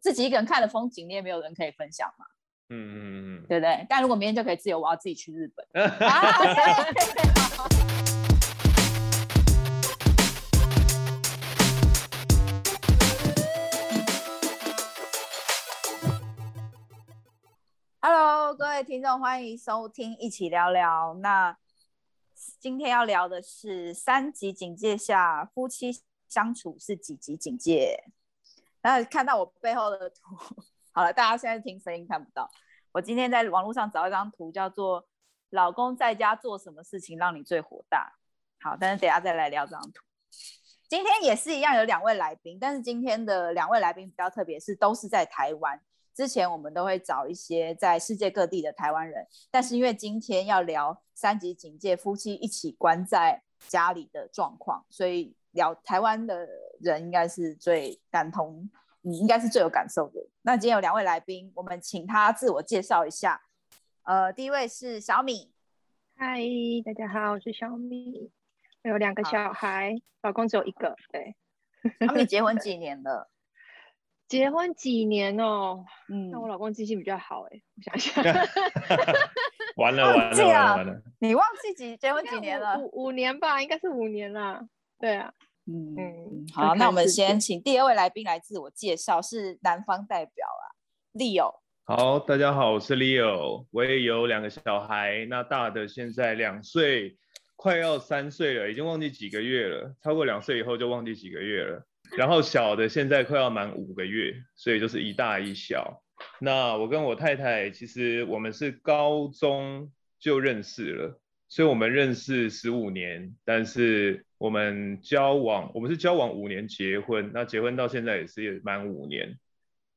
自己一个人看的风景，你也没有人可以分享嘛。嗯嗯嗯，对不对？但如果明天就可以自由，我要自己去日本。Hello，各位听众，欢迎收听一起聊聊。那今天要聊的是三级警戒下夫妻相处是几级警戒？然后看到我背后的图。好了，大家现在听声音看不到。我今天在网络上找一张图，叫做“老公在家做什么事情让你最火大”。好，但是等下再来聊这张图。今天也是一样，有两位来宾，但是今天的两位来宾比较特别，是都是在台湾。之前我们都会找一些在世界各地的台湾人，但是因为今天要聊三级警戒，夫妻一起关在家里的状况，所以聊台湾的人应该是最感同。你应该是最有感受的。那今天有两位来宾，我们请他自我介绍一下。呃，第一位是小米。嗨，大家好，我是小米。我有两个小孩，老公只有一个。对。小米结婚 几年了？结婚几年哦？嗯，那我老公记性比较好哎，我想想。完了完了完了！你忘记几结婚几年了？五五年吧，应该是五年了。对啊。嗯，好，那我们先请第二位来宾来自我介绍，是男方代表啊，Leo。好，大家好，我是 Leo，我也有两个小孩，那大的现在两岁，快要三岁了，已经忘记几个月了，超过两岁以后就忘记几个月了，然后小的现在快要满五个月，所以就是一大一小。那我跟我太太其实我们是高中就认识了，所以我们认识十五年，但是。我们交往，我们是交往五年结婚，那结婚到现在也是也满五年，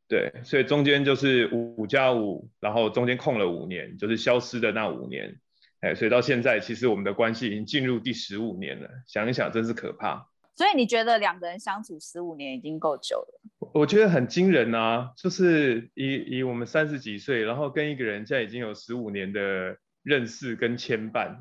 对，所以中间就是五加五，然后中间空了五年，就是消失的那五年，哎，所以到现在其实我们的关系已经进入第十五年了，想一想真是可怕。所以你觉得两个人相处十五年已经够久了？我觉得很惊人啊，就是以以我们三十几岁，然后跟一个人现在已经有十五年的认识跟牵绊。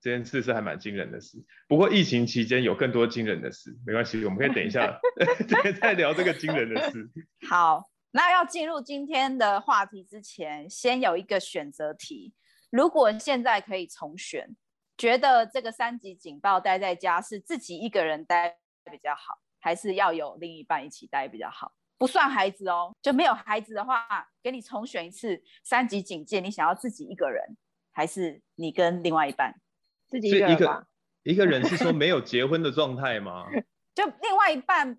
这件事是还蛮惊人的事，不过疫情期间有更多惊人的事，没关系，我们可以等一下 再聊这个惊人的事。好，那要进入今天的话题之前，先有一个选择题：如果现在可以重选，觉得这个三级警报待在家是自己一个人待比较好，还是要有另一半一起待比较好？不算孩子哦，就没有孩子的话，给你重选一次三级警戒，你想要自己一个人，还是你跟另外一半？自己一个，一个一个人是说没有结婚的状态吗？就另外一半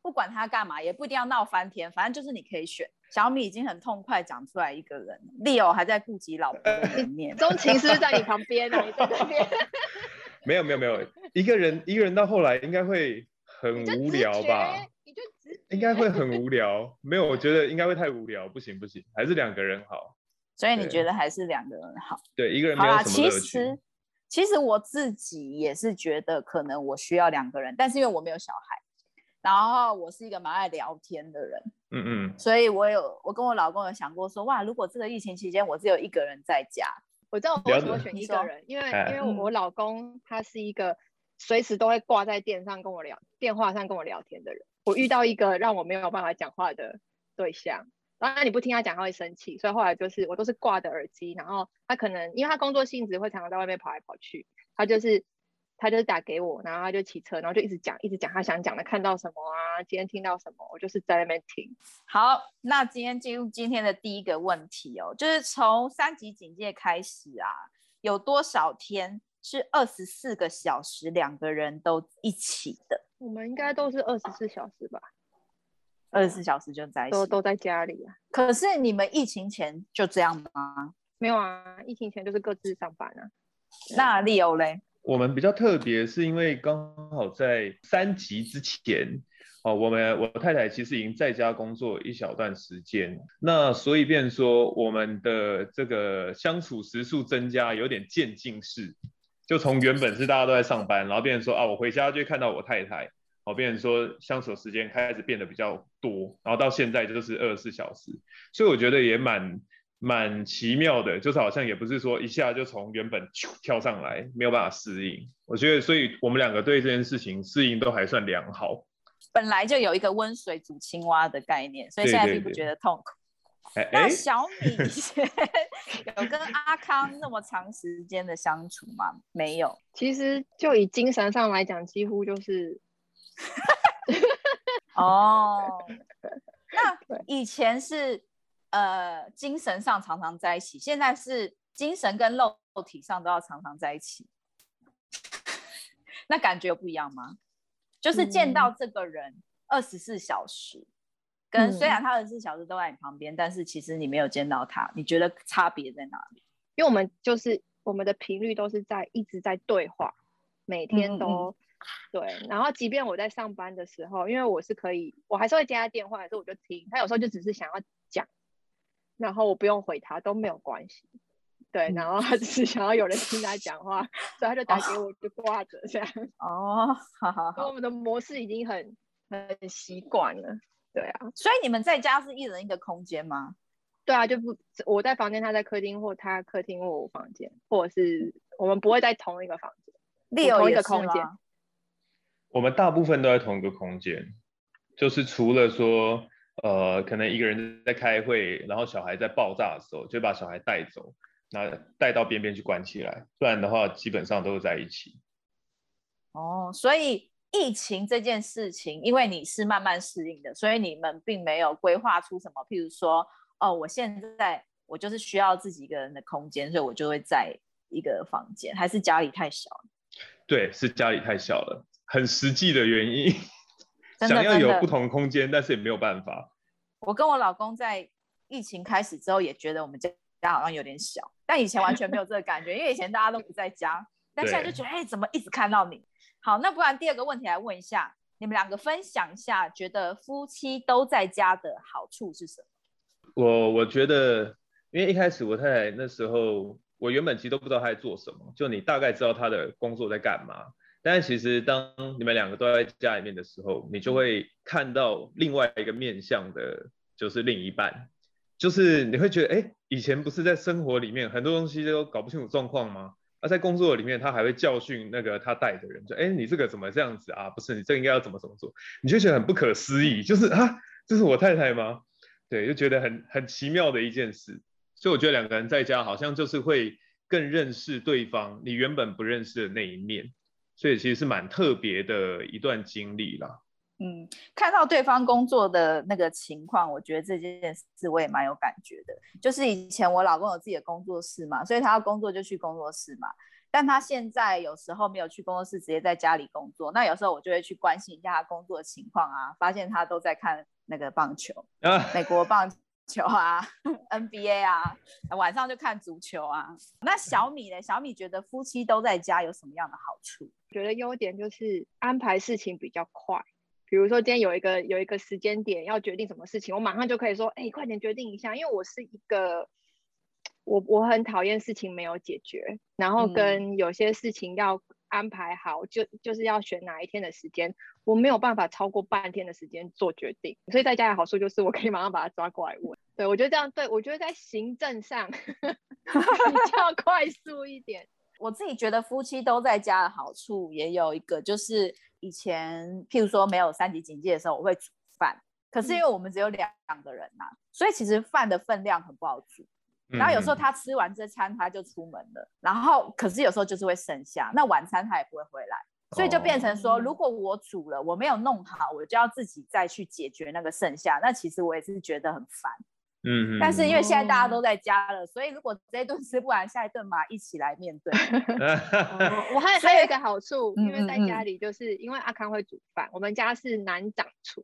不管他干嘛，也不一定要闹翻天，反正就是你可以选。小米已经很痛快讲出来一个人，Leo 还在顾及老婆的里面。钟情是不是在你旁边呢？你在那边？没有没有没有，一个人一个人到后来应该会很无聊吧？你就应该会很无聊。没有，我觉得应该会太无聊，不行不行，还是两个人好。所以你觉得还是两个人好？对，一个人没有什么乐趣。其实我自己也是觉得，可能我需要两个人，但是因为我没有小孩，然后我是一个蛮爱聊天的人，嗯嗯，所以我有我跟我老公有想过说，哇，如果这个疫情期间我只有一个人在家，我知道我为什么选一个人，因为因为我老公他是一个随时都会挂在电上跟我聊电话上跟我聊天的人，我遇到一个让我没有办法讲话的对象。当然你不听他讲，他会生气，所以后来就是我都是挂着耳机，然后他可能因为他工作性质会常常在外面跑来跑去，他就是他就是打给我，然后他就骑车，然后就一直讲一直讲他想讲的，看到什么啊，今天听到什么，我就是在那边听。好，那今天进入今天的第一个问题哦，就是从三级警戒开始啊，有多少天是二十四个小时两个人都一起的？我们应该都是二十四小时吧。二十四小时就在一起，都都在家里啊。可是你们疫情前就这样吗？没有啊，疫情前就是各自上班啊。那 Leo 嘞？我们比较特别，是因为刚好在三级之前，哦，我们我太太其实已经在家工作一小段时间，那所以变说我们的这个相处时数增加，有点渐进式，就从原本是大家都在上班，然后变成说啊，我回家就会看到我太太。好，变成说相处时间开始变得比较多，然后到现在就是二十四小时，所以我觉得也蛮蛮奇妙的，就是好像也不是说一下就从原本跳上来，没有办法适应。我觉得，所以我们两个对这件事情适应都还算良好。本来就有一个温水煮青蛙的概念，所以现在并不觉得痛苦。对对对，那小米 以前有跟阿康那么长时间的相处吗？没有。其实就以精神上来讲，几乎就是。哦，那以前是呃精神上常常在一起，现在是精神跟肉体上都要常常在一起。那感觉不一样吗？就是见到这个人二十四小时，嗯、跟虽然他二十四小时都在你旁边，嗯、但是其实你没有见到他，你觉得差别在哪里？因为我们就是我们的频率都是在一直在对话，每天都、嗯、对。然后即便我在上班的时候，因为我是可以，我还是会接他电话，还是我就听。他有时候就只是想要讲，然后我不用回他都没有关系。对，然后他只是想要有人听他讲话，嗯、所以他就打给我，就挂着这样。哦，好好好。我们的模式已经很很习惯了。对啊，所以你们在家是一人一个空间吗？对啊，就不我在房间，他在客厅，或他客厅或我房间，或者是我们不会在同一个房间，同一个空间。我们大部分都在同一个空间，就是除了说，呃，可能一个人在开会，然后小孩在爆炸的时候，就把小孩带走。那带到边边去关起来，不然的话基本上都是在一起。哦，所以疫情这件事情，因为你是慢慢适应的，所以你们并没有规划出什么，譬如说，哦，我现在我就是需要自己一个人的空间，所以我就会在一个房间，还是家里太小？对，是家里太小了，很实际的原因，想要有不同的空间，但是也没有办法。我跟我老公在疫情开始之后，也觉得我们家。家好像有点小，但以前完全没有这个感觉，因为以前大家都不在家，但现在就觉得，哎、欸，怎么一直看到你？好，那不然第二个问题来问一下，你们两个分享一下，觉得夫妻都在家的好处是什么？我我觉得，因为一开始我太太那时候，我原本其实都不知道她在做什么，就你大概知道她的工作在干嘛，但其实当你们两个都在家里面的时候，你就会看到另外一个面向的，就是另一半。就是你会觉得，哎，以前不是在生活里面很多东西都搞不清楚状况吗？而、在工作里面，他还会教训那个他带的人，说，哎，你这个怎么这样子啊？不是，你这应该要怎么怎么做？你就觉得很不可思议，就是啊，这是我太太吗？对，就觉得很很奇妙的一件事。所以我觉得两个人在家好像就是会更认识对方，你原本不认识的那一面，所以其实是蛮特别的一段经历啦。嗯，看到对方工作的那个情况，我觉得这件事我也蛮有感觉的。就是以前我老公有自己的工作室嘛，所以他要工作就去工作室嘛。但他现在有时候没有去工作室，直接在家里工作。那有时候我就会去关心一下他工作的情况啊，发现他都在看那个棒球，啊、美国棒球啊，NBA 啊，晚上就看足球啊。那小米呢？小米觉得夫妻都在家有什么样的好处？觉得优点就是安排事情比较快。比如说今天有一个有一个时间点要决定什么事情，我马上就可以说，哎，快点决定一下，因为我是一个，我我很讨厌事情没有解决，然后跟有些事情要安排好，就就是要选哪一天的时间，我没有办法超过半天的时间做决定，所以在家的好处就是我可以马上把他抓过来问，对，我觉得这样，对，我觉得在行政上 比较快速一点。我自己觉得夫妻都在家的好处也有一个就是。以前，譬如说没有三级警戒的时候，我会煮饭。可是因为我们只有两个人呐、所以其实饭的分量很不好煮。然后有时候他吃完这餐他就出门了，嗯、然后可是有时候就是会剩下，那晚餐他也不会回来，所以就变成说，如果我煮了，我没有弄好，我就要自己再去解决那个剩下。那其实我也是觉得很烦。嗯，但是因为现在大家都在家了，所以如果这一顿吃不完，下一顿嘛一起来面对。我还还有一个好处，因为在家里就是因为阿康会煮饭，我们家是男掌厨，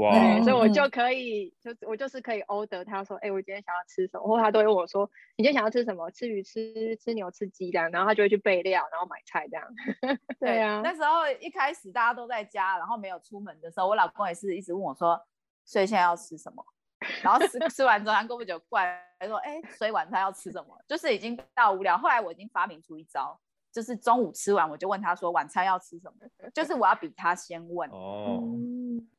哇，所以我就可以就我就是可以 order 他说，哎，我今天想要吃什么，或他都会问我说，你今天想要吃什么？吃鱼、吃吃牛、吃鸡这样，然后他就会去备料，然后买菜这样。对啊，那时候一开始大家都在家，然后没有出门的时候，我老公也是一直问我说，所以现在要吃什么？然后吃 吃完之后，他过不久过来说：“哎，所以晚餐要吃什么？”就是已经到无聊。后来我已经发明出一招，就是中午吃完我就问他说：“晚餐要吃什么？”就是我要比他先问，哦，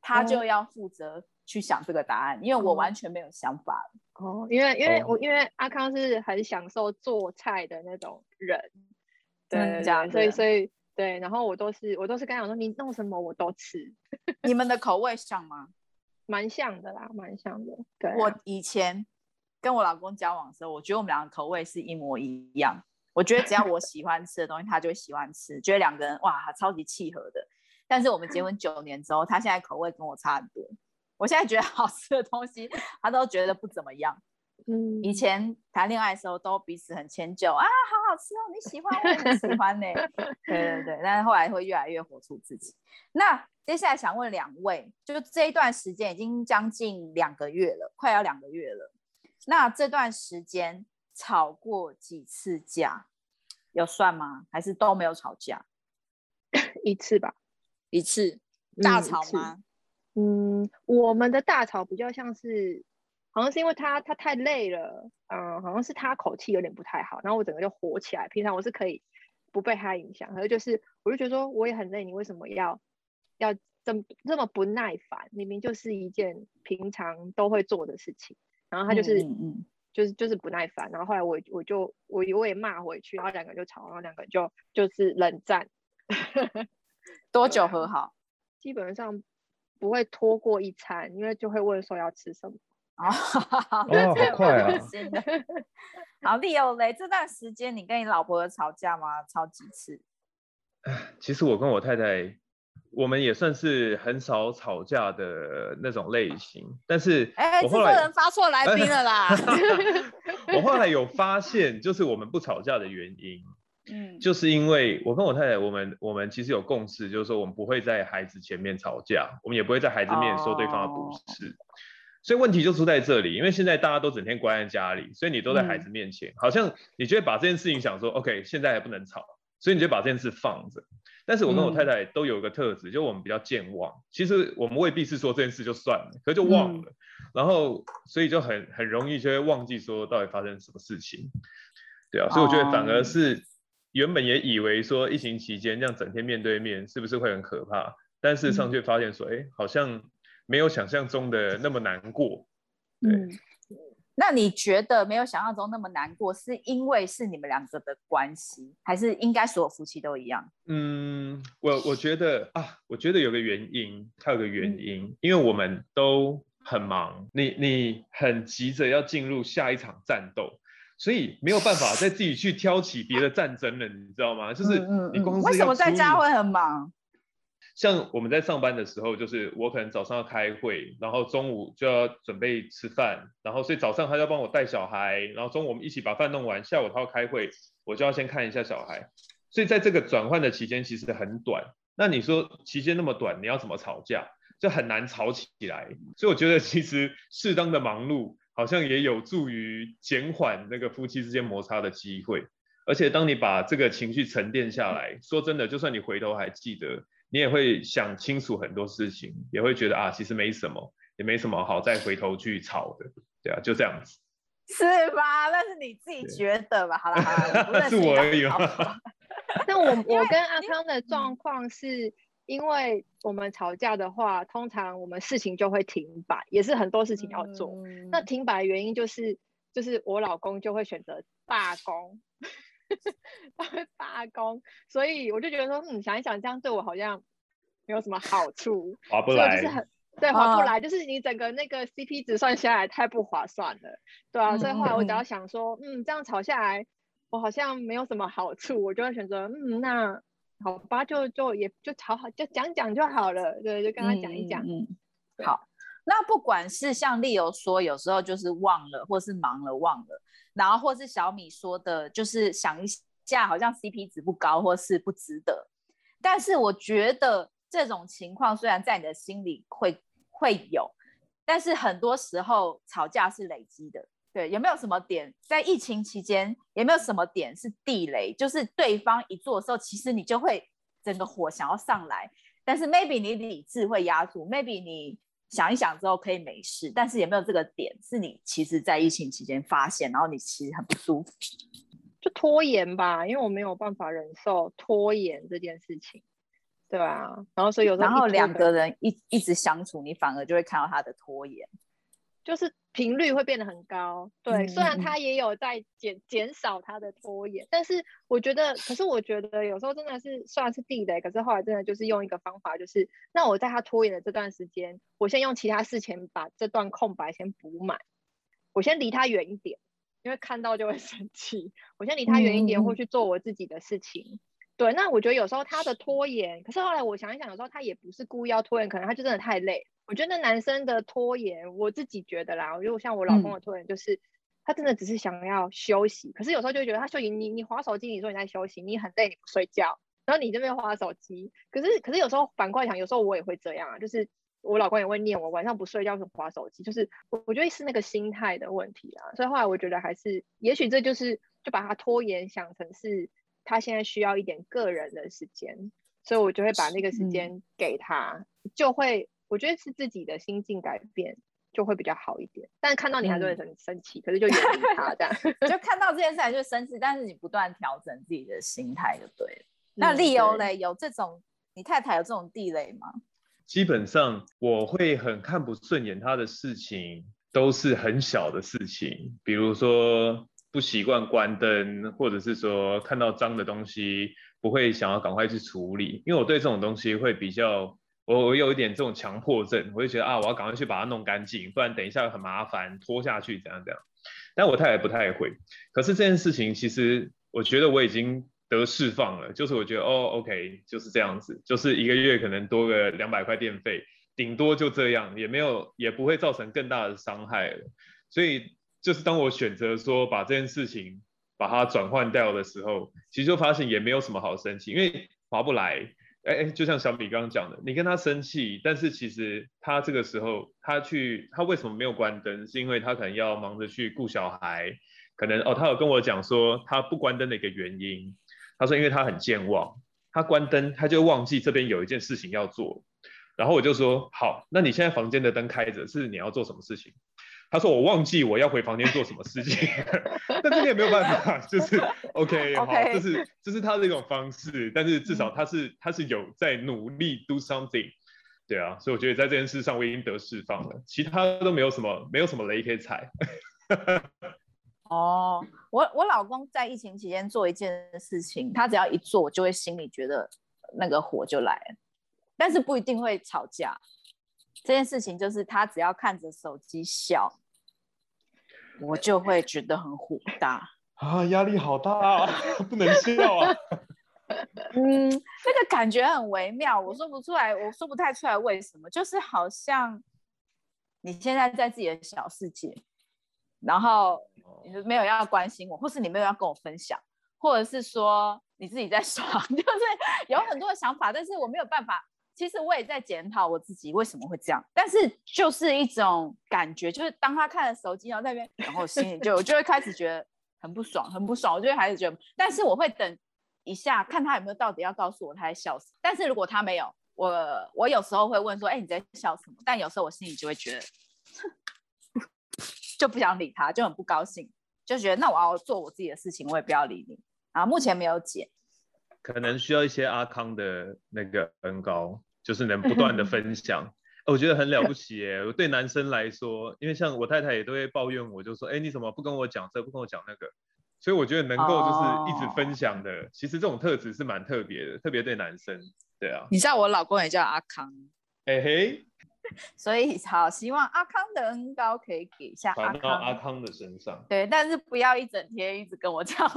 他就要负责去想这个答案，因为我完全没有想法。哦，因为因为我因为阿康是很享受做菜的那种人，对，这样，所以所以。对，然后我都是我都是跟他讲说，你弄什么我都吃。你们的 口味像吗？蛮像的啦，蛮像的。对，我以前跟我老公交往的时候，我觉得我们两个口味是一模一样。我觉得只要我喜欢吃的东西，他就会喜欢吃，觉得两个人哇超级契合的。但是我们结婚九年之后，他现在口味跟我差很多。我现在觉得 好吃的东西，他都觉得不怎么样。嗯，以前谈恋爱的时候都彼此很迁就啊，好好吃哦，你喜欢，我也喜欢呢。对对对，但是后来会越来越活出自己。那接下来想问两位，就这一段时间已经将近两个月了，快要两个月了。那这段时间吵过几次架？有算吗？还是都没有吵架？一次吧，一次。大吵吗？嗯，我们的大吵比较像是。好像是因为他他太累了，嗯，好像是他口气有点不太好，然后我整个就火起来。平常我是可以不被他影响，可是就是我就觉得说我也很累，你为什么要要这么这么不耐烦？明明就是一件平常都会做的事情，然后他就是嗯嗯就是就是不耐烦，然后后来我我就我我也骂回去，然后两个人就吵，然后两个人就就是冷战。多久和好？基本上不会拖过一餐，因为就会问说要吃什么。哦，好快啊！好，Leo 嘞，这段时间你跟你老婆有吵架吗？吵几次？其实我跟我太太，我们也算是很少吵架的那种类型。但是，哎，这个人发错来宾了啦！我后来有发现，就是我们不吵架的原因，嗯，就是因为我跟我太太，我们我们其实有共识，就是说我们不会在孩子前面吵架，我们也不会在孩子面前说对方的不是。哦所以问题就出在这里，因为现在大家都整天关在家里，所以你都在孩子面前，嗯、好像你就会把这件事情想说，OK，现在还不能吵，所以你就把这件事放着。但是我跟我太太都有一个特质，嗯、就我们比较健忘。其实我们未必是说这件事就算了，可是就忘了，嗯、然后所以就很很容易就会忘记说到底发生什么事情。对啊，所以我觉得反而是原本也以为说疫情期间这样整天面对面是不是会很可怕，但事实上却发现说，哎、嗯，好像。没有想象中的那么难过，对。嗯，那你觉得没有想象中那么难过，是因为是你们两个的关系，还是应该所有夫妻都一样？嗯，我我觉得啊，我觉得有个原因，它有个原因，嗯，因为我们都很忙，你你很急着要进入下一场战斗，所以没有办法再自己去挑起别的战争了，你知道吗？就是你公司为什么在家会很忙？像我们在上班的时候，就是我可能早上要开会，然后中午就要准备吃饭，然后所以早上他要帮我带小孩，然后中午我们一起把饭弄完，下午他要开会，我就要先看一下小孩，所以在这个转换的期间其实很短。那你说期间那么短，你要怎么吵架？就很难吵起来。所以我觉得其实适当的忙碌好像也有助于减缓那个夫妻之间摩擦的机会。而且当你把这个情绪沉淀下来，说真的，就算你回头还记得。你也会想清楚很多事情，也会觉得啊，其实没什么，也没什么好再回头去吵的，对啊，就这样子，是吧？那是你自己觉得吧？好了好了，那 是我而已嘛。那我 我跟阿康的状况是，因为我们吵架的话，通常我们事情就会停摆，也是很多事情要做。嗯、那停摆的原因就是，就是我老公就会选择罢工。他会罢工，所以我就觉得说，嗯，想一想，这样对我好像没有什么好处，划。不来，就是很对，划不来，哦、就是你整个那个 CP 值算下来太不划算了，对啊，所以后来我只要想说，嗯，这样吵下来，我好像没有什么好处，我就会选择，嗯，那好吧，就就也就吵好，就讲讲就好了，对，就跟他讲一讲，嗯，对。好，那不管是像丽友说，有时候就是忘了，或是忙了忘了。然后或是小米说的，就是想一下，好像 CP 值不高，或是不值得。但是我觉得这种情况虽然在你的心里会会有，但是很多时候吵架是累积的。对，有没有什么点在疫情期间，有没有什么点是地雷？就是对方一做的时候，其实你就会整个火想要上来，但是 maybe 你理智会压住，maybe 你。想一想之后可以没事，但是也没有这个点是你其实，在疫情期间发现，然后你其实很不舒服？就拖延吧，因为我没有办法忍受拖延这件事情，对啊，然后所以有时候，然后两个人一一直相处，你反而就会看到他的拖延，就是频率会变得很高。对，虽然他也有在减减少他的拖延，但是我觉得，可是我觉得有时候真的是算是地雷。可是后来真的就是用一个方法，就是那我在他拖延的这段时间，我先用其他事情把这段空白先补满，我先离他远一点，因为看到就会生气。我先离他远一点，或去做我自己的事情。对，那我觉得有时候他的拖延，可是后来我想一想，有时候他也不是故意要拖延，可能他就真的太累。我觉得那男生的拖延，我自己觉得啦，我觉得像我老公的拖延，就是、嗯、他真的只是想要休息。可是有时候就会觉得他休息，你你划手机，你说你在休息，你很累，你不睡觉，然后你这边划手机。可是可是有时候反过来想，有时候我也会这样啊，就是我老公也会念我晚上不睡觉是划手机，就是我我觉得是那个心态的问题啊。所以后来我觉得还是，也许这就是就把他拖延想成是。他现在需要一点个人的时间，所以我就会把那个时间给他，嗯、就会我觉得是自己的心境改变就会比较好一点。但是看到你还是会很生气，嗯、可是就远离他这样，就 看到这件事还是生气，但是你不断调整自己的心态就对了。那利欧嘞，有这种你太太有这种地雷吗？基本上我会很看不顺眼他的事情，都是很小的事情，比如说。不习惯关灯，或者是说看到脏的东西不会想要赶快去处理，因为我对这种东西会比较，我我有一点这种强迫症，我会觉得啊，我要赶快去把它弄干净，不然等一下很麻烦，拖下去怎样怎样。但我太太不太会，可是这件事情其实我觉得我已经得释放了，就是我觉得哦，OK，就是这样子，就是一个月可能多个两百块电费，顶多就这样，也没有也不会造成更大的伤害了，所以。就是当我选择说把这件事情把它转换掉的时候，其实就发现也没有什么好生气，因为划不来。哎哎，就像小米刚刚讲的，你跟他生气，但是其实他这个时候他去他为什么没有关灯？是因为他可能要忙着去顾小孩，可能哦，他有跟我讲说他不关灯的一个原因，他说因为他很健忘，他关灯他就忘记这边有一件事情要做，然后我就说好，那你现在房间的灯开着，是你要做什么事情？他说：“我忘记我要回房间做什么事情，但这个也没有办法，就是 OK，, okay. 好，这是这是他的一种方式，但是至少他是他是有在努力 do something，对啊，所以我觉得在这件事上我已经得释放了，其他都没有什么没有什么雷可以踩。”哦，我我老公在疫情期间做一件事情，他只要一做，我就会心里觉得那个火就来了，但是不一定会吵架。这件事情就是他只要看着手机笑。我就会觉得很火大啊，压力好大啊，不能笑啊。嗯，那个感觉很微妙，我说不出来，我说不太出来为什么，就是好像你现在在自己的小世界，然后你没有要关心我，或是你没有要跟我分享，或者是说你自己在爽，就是有很多的想法，但是我没有办法。其实我也在检讨我自己为什么会这样，但是就是一种感觉，就是当他看了手机，然后在那边，然后心里就就会开始觉得很不爽，很不爽。我就会开始觉得，但是我会等一下看他有没有到底要告诉我他在笑什么。但是如果他没有，我我有时候会问说，哎，你在笑什么？但有时候我心里就会觉得，就不想理他，就很不高兴，就觉得那我要做我自己的事情，我也不要理你。然后目前没有解，可能需要一些阿康的那个恩膏。就是能不断的分享，我觉得很了不起耶。我对男生来说，因为像我太太也都会抱怨我，就说，哎，你怎么不跟我讲这，不跟我讲那个？所以我觉得能够就是一直分享的，其实这种特质是蛮特别的，特别对男生。对啊，你知道我老公也叫阿康，哎嘿，所以好希望阿康的恩高可以给一下阿康，到阿康的身上。对，但是不要一整天一直跟我讲。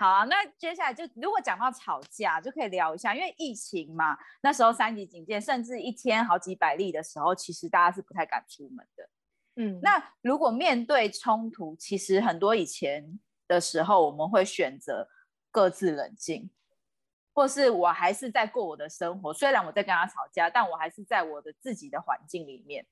好啊，那接下来就如果讲到吵架，就可以聊一下，因为疫情嘛，那时候三级警戒，甚至一天好几百例的时候，其实大家是不太敢出门的。嗯，那如果面对冲突，其实很多以前的时候，我们会选择各自冷静，或是我还是在过我的生活，虽然我在跟他吵架，但我还是在我的自己的环境里面，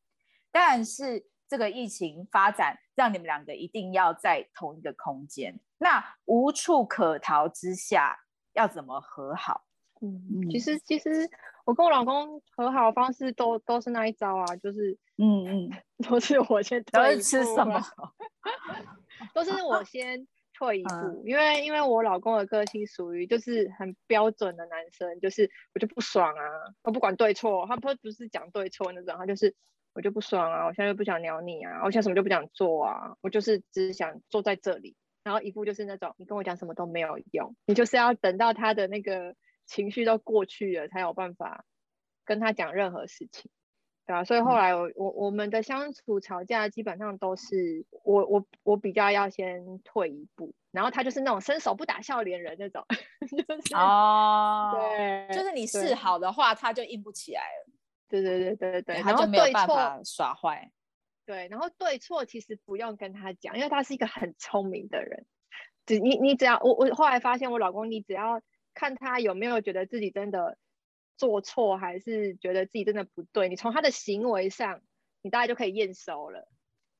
但是。这个疫情发展让你们两个一定要在同一个空间，那无处可逃之下要怎么和好？嗯，其实其实我跟我老公和好的方式都都是那一招啊，就是嗯嗯，都是我先退一步，都是吃什么？都是我先退一步，嗯、因为因为我老公的个性属于就是很标准的男生，就是我就不爽啊，他不管对错，他不不是讲对错那种，他就是。我就不爽啊，我现在又不想鸟你啊，我现在什么都不想做啊，我就是只想坐在这里，然后一副就是那种你跟我讲什么都没有用，你就是要等到他的那个情绪都过去了，才有办法跟他讲任何事情。对啊，所以后来我我我们的相处吵架基本上都是我我我比较要先退一步，然后他就是那种伸手不打笑脸人那种，就是哦，对，就是你示好的话，他就硬不起来了，对对对对对，他就没有办法耍坏，对，然后对错其实不用跟他讲，因为他是一个很聪明的人，只你你只要我我后来发现我老公，你只要看他有没有觉得自己真的。做错还是觉得自己真的不对，你从他的行为上，你大概就可以验收了。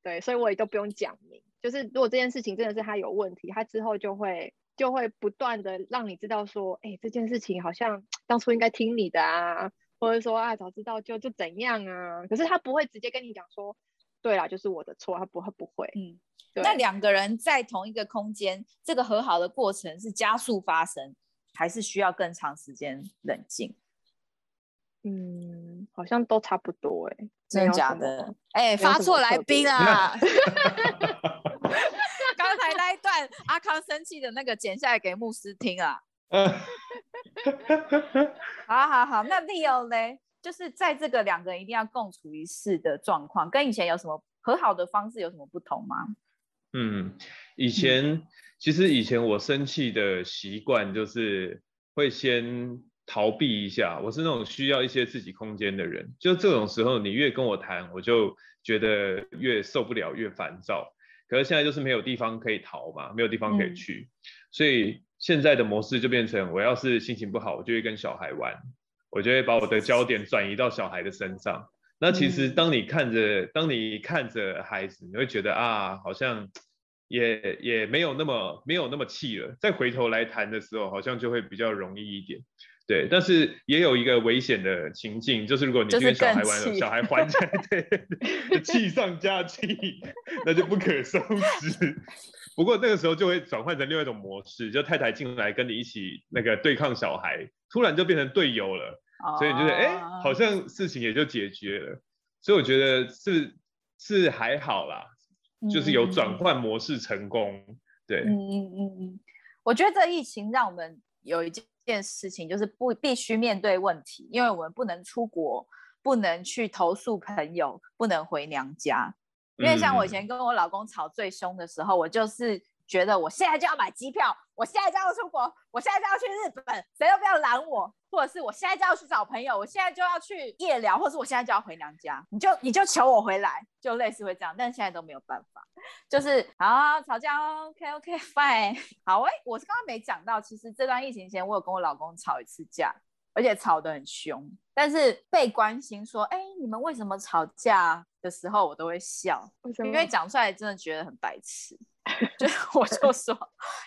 对，所以我也都不用讲明。就是如果这件事情真的是他有问题，他之后就会就会不断的让你知道说，哎，这件事情好像 当初应该听你的啊，或者说啊，早知道就就怎样啊。可是他不会直接跟你讲说，对啦，就是我的错，他不会不会。嗯，那两个人在同一个空间，这个和好的过程是加速发生，还是需要更长时间冷静？嗯，好像都差不多哎、欸，真的假的？哎、欸，发错来宾啊！刚才那一段阿康生气的那个剪下来给牧师听啊。好好好，那 Leo 呢？就是在这个两个人一定要共处一室的状况，跟以前有什么和好的方式有什么不同吗？嗯，以前、嗯、其实以前我生气的习惯就是会先。逃避一下，我是那种需要一些自己空间的人。就这种时候，你越跟我谈，我就觉得越受不了，越烦躁。可是现在就是没有地方可以逃嘛，没有地方可以去，嗯、所以现在的模式就变成，我要是心情不好，我就会跟小孩玩，我就会把我的焦点转移到小孩的身上。那其实当你看着，当你看着孩子，你会觉得啊，好像也也没有那么没有那么气了。再回头来谈的时候，好像就会比较容易一点。对，但是也有一个危险的情境，就是如果你跟小孩玩，小孩还在，对，气上加气，那就不可收拾。不过那个时候就会转换成另外一种模式，就太太进来跟你一起那个对抗小孩，突然就变成队友了，所以就是哎，好像事情也就解决了。所以我觉得是是还好啦，就是有转换模式成功。对，嗯嗯嗯嗯，我觉得这疫情让我们有一件。件事情就是不必须面对问题，因为我们不能出国，不能去投诉朋友，不能回娘家。因为像我以前跟我老公吵最凶的时候，我就是。觉得我现在就要买机票，我现在就要出国，我现在就要去日本，谁都不要拦我，或者是我现在就要去找朋友，我现在就要去夜聊，或者是我现在就要回娘家，你就你就求我回来，就类似会这样，但是现在都没有办法，就是好吵架，OK OK fine，好哎，我是刚刚没讲到，其实这段疫情前我有跟我老公吵一次架，而且吵得很凶，但是被关心说，哎，你们为什么吵架的时候，我都会笑，因为讲出来真的觉得很白痴。就 我就说，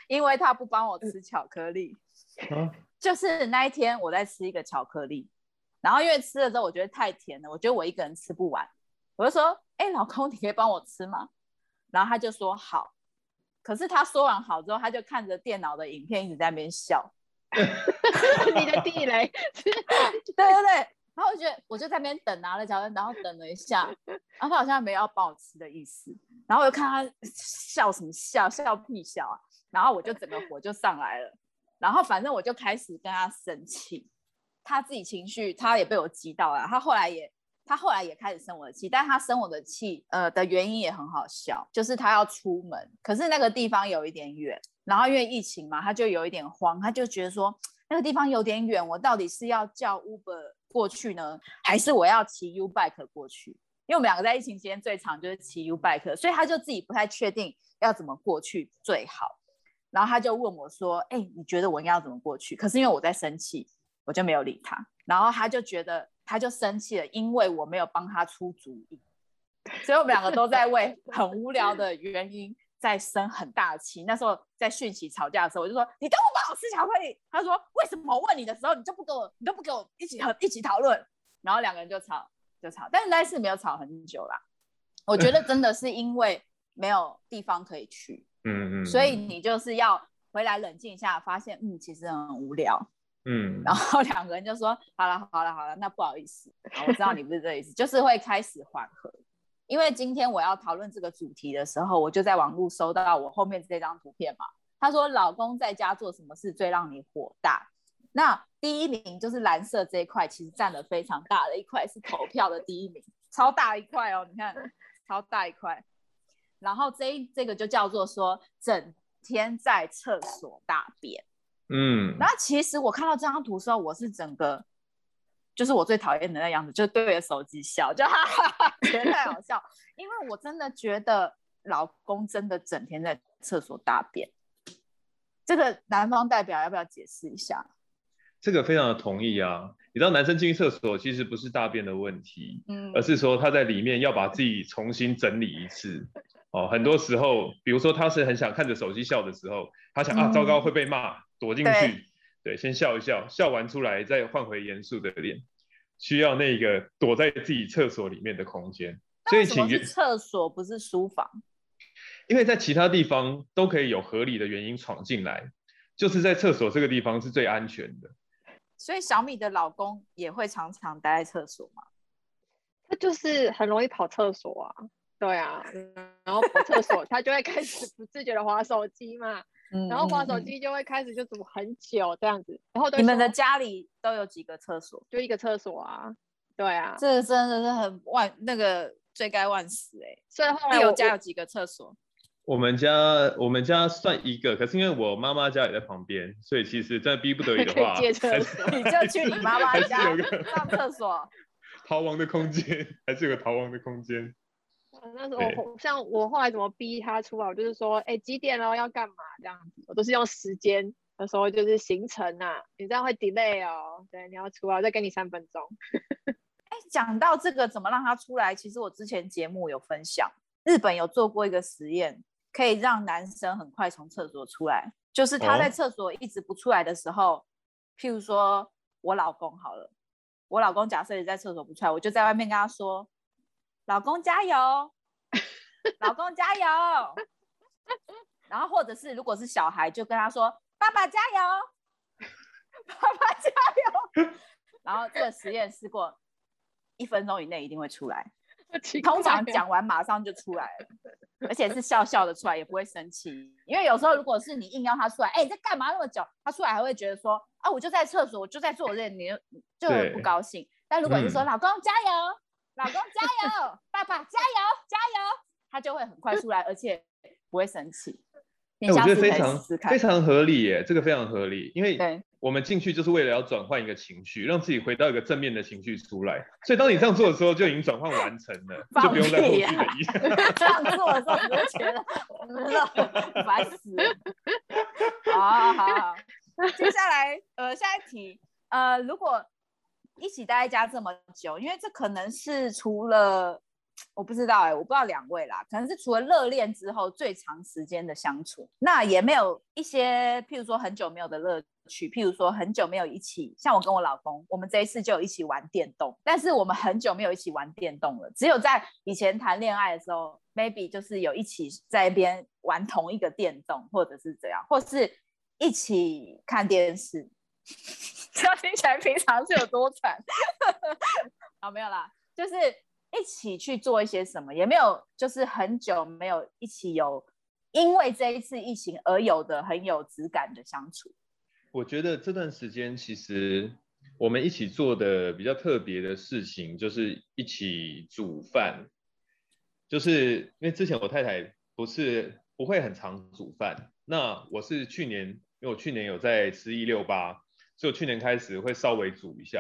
因为他不帮我吃巧克力，就是那一天我在吃一个巧克力，然后因为吃了之后我觉得太甜了，我觉得我一个人吃不完，我就说，哎，老公，你可以帮我吃吗？然后他就说好，可是他说完好之后，他就看着电脑的影片一直在那边笑，你的地雷，对对对。然后我觉得我就在那边等拿了巧克力，然后等了一下，然后他好像没有要帮我吃的意思，然后我就看他笑什么笑，笑屁笑啊！然后我就整个火就上来了，然后反正我就开始跟他生气，他自己情绪他也被我激到了，他后来也他后来也开始生我的气，但他生我的气呃的原因也很好笑，就是他要出门，可是那个地方有一点远，然后因为疫情嘛，他就有一点慌，他就觉得说那个地方有点远，我到底是要叫 Uber。过去呢，还是我要骑 U bike 过去？因为我们两个在疫情期间最长就是骑 U bike，所以他就自己不太确定要怎么过去最好。然后他就问我说：“哎、你觉得我应该要怎么过去？”可是因为我在生气，我就没有理他。然后他就觉得他就生气了，因为我没有帮他出主意。所以我们两个都在为很无聊的原因在生很大的气。那时候在讯息吵架的时候，我就说：“你都不帮我吃巧克力。”他说：“为什么我问你的时候，你就不跟我，你都不跟我一起和一起讨论？”然后两个人就吵，就吵。但是那次没有吵很久啦。我觉得真的是因为没有地方可以去，嗯嗯，所以你就是要回来冷静一下，发现嗯，其实很无聊。嗯，然后两个人就说好了好了好了，那不好意思，我知道你不是这意思，就是会开始缓和。因为今天我要讨论这个主题的时候，我就在网络搜到我后面这张图片嘛。他说老公在家做什么事最让你火大？那第一名就是蓝色这一块，其实占了非常大的一块，是投票的第一名，超大一块哦，你看，超大一块。然后这一这个就叫做说整天在厕所大便。嗯，那其实我看到这张图的时候，我是整个。就是我最讨厌的那样子，就对着手机笑，就 哈哈哈，觉得太好笑。因为我真的觉得老公真的整天在厕所大便，这个男方代表要不要解释一下？这个非常的同意啊！你知道男生进去厕所其实不是大便的问题，嗯，而是说他在里面要把自己重新整理一次。哦，很多时候，比如说他是很想看着手机笑的时候，他想、嗯、啊，糟糕会被骂，躲进去。对，先笑一笑，笑完出来再换回严肃的脸，需要那个躲在自己厕所里面的空间。所以请，请厕所不是书房，因为在其他地方都可以有合理的原因闯进来，就是在厕所这个地方是最安全的。所以小米的老公也会常常待在厕所吗？他就是很容易跑厕所啊，对啊，然后跑厕所他就会开始不自觉的划手机嘛。然后滑手机就会开始就煮很久这样子，然后你们的家里都有几个厕所？就一个厕所啊，对啊，这真的是很万那个罪该万死哎、欸。所以后来我家有几个厕所？我们家我们家算一个，可是因为我妈妈家也在旁边，所以其实真的逼不得已的 话，借厕所 你就去你妈妈家上厕所，逃亡的空间还是有个逃亡的空间。那时候像我后来怎么逼他出来，我就是说，哎、欸，几点了要干嘛这样子，我都是用时间的时候就是行程啊，你这样会 delay 哦，对，你要出来，我再给你三分钟。哎、欸，讲到这个怎么让他出来，其实我之前节目有分享，日本有做过一个实验，可以让男生很快从厕所出来，就是他在厕所一直不出来的时候，哦、譬如说我老公好了，我老公假设也在厕所不出来，我就在外面跟他说。老公加油，老公加油，然后或者是如果是小孩，就跟他说爸爸加油，爸爸加油，然后这个实验试过一分钟以内一定会出来，通常讲完马上就出来了，而且是笑笑的出来，也不会生气，因为有时候如果是你硬要他出来，哎，你在干嘛那么久？他出来还会觉得说啊，我就在厕所，我就在做这，你就很不高兴。但如果你说、嗯、老公加油。老公加油，爸爸加油，加油，他就会很快出来，而且不会生气。我觉得非常非常合理耶，这个非常合理，因为我们进去就是为了要转换一个情绪，让自己回到一个正面的情绪出来。所以当你这样做的时候，就已经转换完成了，就不用再后续的意思。这样做的时候，你就觉得烦死了。好好好，接下来呃下一题呃如果。一起待在家这么久，因为这可能是除了我不知道哎、我不知道两位啦，可能是除了热恋之后最长时间的相处。那也没有一些，譬如说很久没有的乐趣，譬如说很久没有一起，像我跟我老公，我们这一次就一起玩电动，但是我们很久没有一起玩电动了。只有在以前谈恋爱的时候，maybe 就是有一起在一边玩同一个电动，或者是这样，或是一起看电视。这样听起来平常是有多惨？好，没有啦，就是一起去做一些什么，也没有，就是很久没有一起有，因为这一次疫情而有的很有质感的相处。我觉得这段时间其实我们一起做的比较特别的事情，就是一起煮饭。就是因为之前我太太不是不会很常煮饭，那我是去年，因为我去年有在吃一六八。就去年开始会稍微煮一下，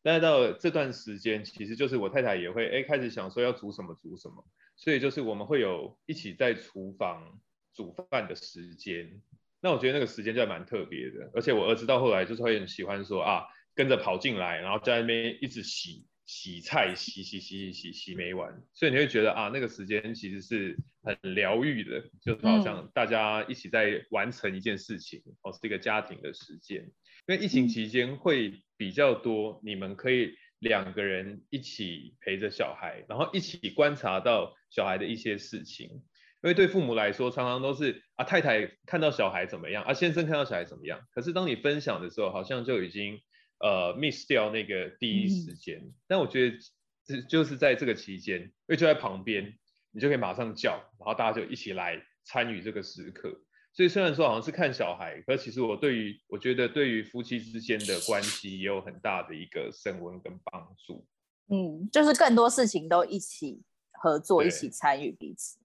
但是到这段时间，其实就是我太太也会哎开始想说要煮什么煮什么，所以就是我们会有一起在厨房煮饭的时间。那我觉得那个时间就还蛮特别的，而且我儿子到后来就是会很喜欢说啊，跟着跑进来，然后在那边一直洗洗菜，洗洗洗洗洗洗没完，所以你会觉得啊，那个时间其实是很疗愈的，就是好像大家一起在完成一件事情，哦，是一个家庭的时间。因为疫情期间会比较多，你们可以两个人一起陪着小孩，然后一起观察到小孩的一些事情。因因为对父母来说，常常都是啊太太看到小孩怎么样，啊先生看到小孩怎么样。可是当你分享的时候，好像就已经呃 miss 掉那个第一时间。嗯、但我觉得这就是在这个期间，因为就在旁边，你就可以马上叫，然后大家就一起来参与这个时刻。所以虽然说好像是看小孩，可其实我对于我觉得对于夫妻之间的关系也有很大的一个升温跟帮助。嗯，就是更多事情都一起合作，一起参与彼此。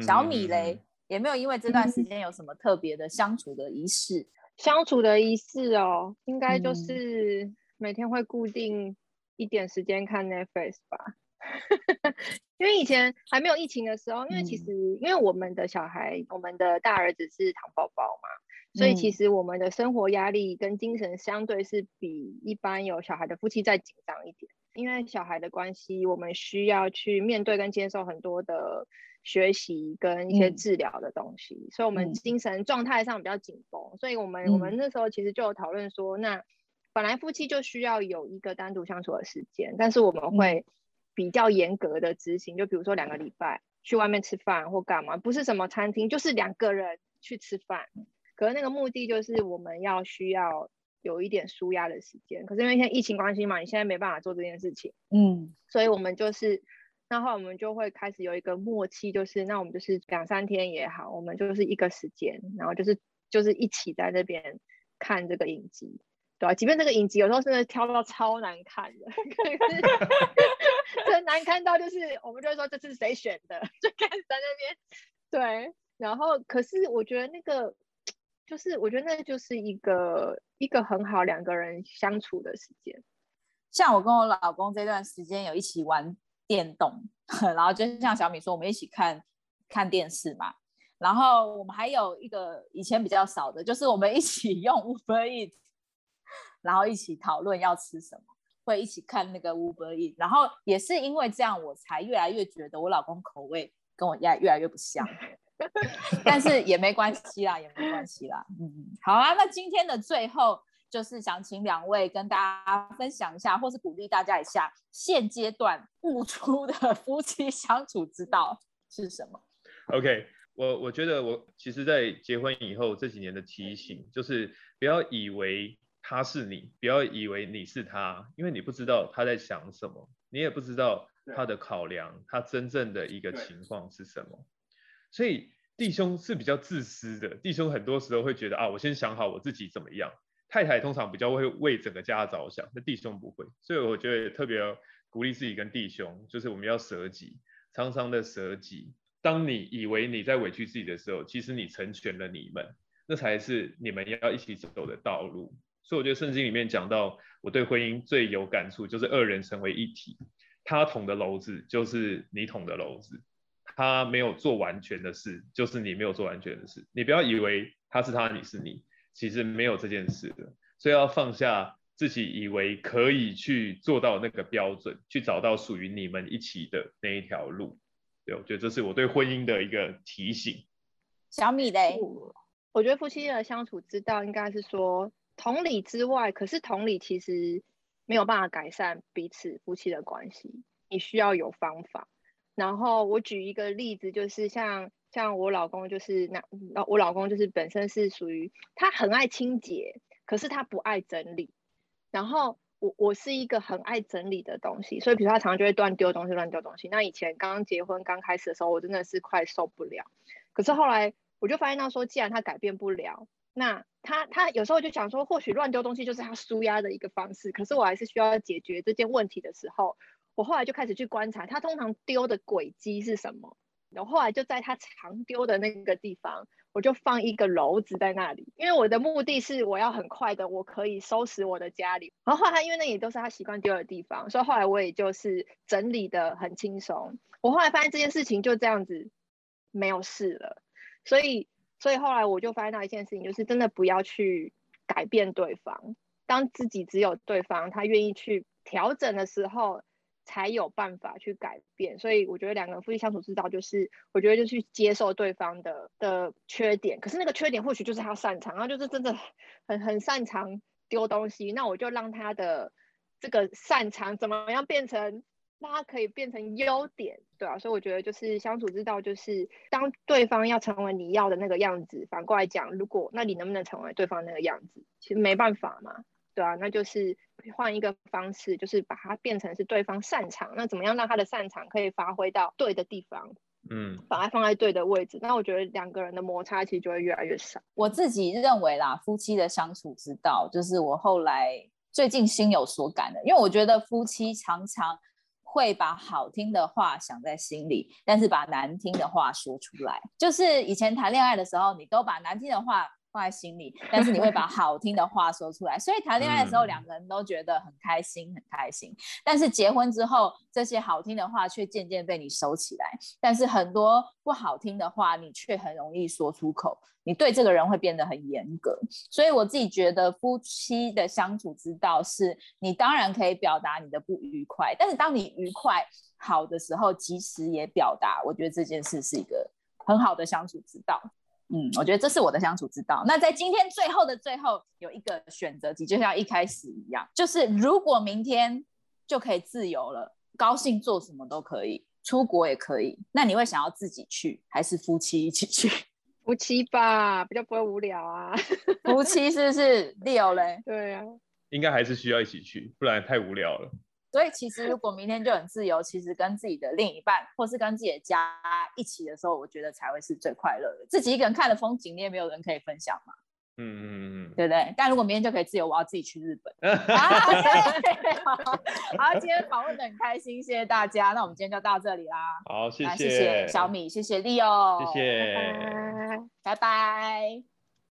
小米嘞，嗯、也没有因为这段时间有什么特别的相处的仪式。相处的仪式哦，应该就是每天会固定一点时间看 Netflix 吧。因为以前还没有疫情的时候，因为其实因为我们的小孩，我们的大儿子是糖宝宝嘛，所以其实我们的生活压力跟精神相对是比一般有小孩的夫妻再紧张一点。因为小孩的关系，我们需要去面对跟接受很多的学习跟一些治疗的东西，嗯、所以我们精神状态上比较紧绷。嗯、所以我们我们那时候其实就有讨论说，那本来夫妻就需要有一个单独相处的时间，但是我们会比较严格的执行，就比如说两个礼拜去外面吃饭或干嘛，不是什么餐厅，就是两个人去吃饭。可是那个目的就是我们要需要。有一点舒压的时间，可是因为现在疫情关系嘛，你现在没办法做这件事情，嗯，所以我们就是，那后来我们就会开始有一个默契，就是那我们就是两三天也好，我们就是一个时间，然后就是就是一起在那边看这个影集，对吧？即便这个影集有时候是挑到超难看的，可是 真难看到就是我们就会说这是谁选的，就开始在那边，对，然后可是我觉得那个。就是我觉得那就是一个一个很好两个人相处的时间。像我跟我老公这段时间有一起玩电动，然后就像小米说，我们一起看看电视嘛。然后我们还有一个以前比较少的，就是我们一起用 Uber Eats，然后一起讨论要吃什么，会一起看那个 Uber Eats。然后也是因为这样，我才越来越觉得我老公口味跟我越来越来越不像。但是也没关系啦，也没关系啦。嗯，好啊。那今天的最后，就是想请两位跟大家分享一下，或是鼓励大家一下，现阶段悟出的夫妻相处之道是什么？OK，我我觉得我其实，在结婚以后这几年的提醒，就是不要以为他是你，不要以为你是他，因为你不知道他在想什么，你也不知道他的考量，他真正的一个情况是什么。所以弟兄是比较自私的，弟兄很多时候会觉得啊，我先想好我自己怎么样。太太通常比较会为整个家着想，那弟兄不会。所以我觉得特别鼓励自己跟弟兄，就是我们要舍己，常常的舍己。当你以为你在委屈自己的时候，其实你成全了你们，那才是你们要一起走的道路。所以我觉得圣经里面讲到，我对婚姻最有感触，就是二人成为一体，他捅的篓子就是你捅的篓子。他没有做完全的事，就是你没有做完全的事。你不要以为他是他，你是你，其实没有这件事的。所以要放下自己以为可以去做到那个标准，去找到属于你们一起的那一条路。对，我觉得这是我对婚姻的一个提醒。小米嘞，我觉得夫妻的相处之道应该是说同理之外，可是同理其实没有办法改善彼此夫妻的关系，你需要有方法。然后我举一个例子，就是像像我老公，就是那我老公就是本身是属于他很爱清洁，可是他不爱整理。然后我我是一个很爱整理的东西，所以比如说他常常就会乱丢东西，乱丢东西。那以前刚刚结婚刚开始的时候，我真的是快受不了。可是后来我就发现到说，既然他改变不了，那他他有时候就想说，或许乱丢东西就是他舒压的一个方式。可是我还是需要解决这件问题的时候。我后来就开始去观察他通常丢的轨迹是什么，然后后来就在他常丢的那个地方，我就放一个篓子在那里，因为我的目的是我要很快的，我可以收拾我的家里。然后后来因为那也都是他习惯丢的地方，所以后来我也就是整理得很轻松。我后来发现这件事情就这样子没有事了，所以所以后来我就发现到一件事情，就是真的不要去改变对方，当自己只有对方他愿意去调整的时候。才有办法去改变，所以我觉得两个人夫妻相处之道就是，我觉得就去接受对方的的缺点，可是那个缺点或许就是他擅长，然后就是真的很很擅长丢东西，那我就让他的这个擅长怎么样变成让它可以变成优点，对啊，所以我觉得就是相处之道，就是当对方要成为你要的那个样子，反过来讲，如果那你能不能成为对方那个样子？其实没办法嘛，对啊，那就是换一个方式，就是把它变成是对方擅长，那怎么样让他的擅长可以发挥到对的地方？嗯，把它放在对的位置，那我觉得两个人的摩擦其实就会越来越少。我自己认为啦，夫妻的相处之道，就是我后来最近心有所感的，因为我觉得夫妻常常会把好听的话想在心里，但是把难听的话说出来。就是以前谈恋爱的时候，你都把难听的话。放在心里，但是你会把 好听的话说出来，所以谈恋爱的时候两个人都觉得很开心，很开心。但是结婚之后，这些好听的话却渐渐被你收起来，但是很多不好听的话，你却很容易说出口，你对这个人会变得很严格。所以我自己觉得，夫妻的相处之道是，你当然可以表达你的不愉快，但是当你愉快好的时候，及时也表达。我觉得这件事是一个很好的相处之道。嗯，我觉得这是我的相处之道。那在今天最后的最后，有一个选择题，就像一开始一样，就是如果明天就可以自由了，高兴做什么都可以，出国也可以，那你会想要自己去，还是夫妻一起去？夫妻吧，比较不会无聊啊。夫妻是不是？Leo 嘞？对啊，应该还是需要一起去，不然太无聊了。所以其实如果明天就很自由，其实跟自己的另一半，或是跟自己的家一起的时候，我觉得才会是最快乐的。自己一个人看的风景，你也没有人可以分享嘛。嗯嗯嗯，对不对？但如果明天就可以自由，我要自己去日本。啊、好，好，今天访问的很开心，谢谢大家。那我们今天就到这里啦。好，谢谢，谢谢小米，谢谢 Leo，谢谢，拜拜。拜拜。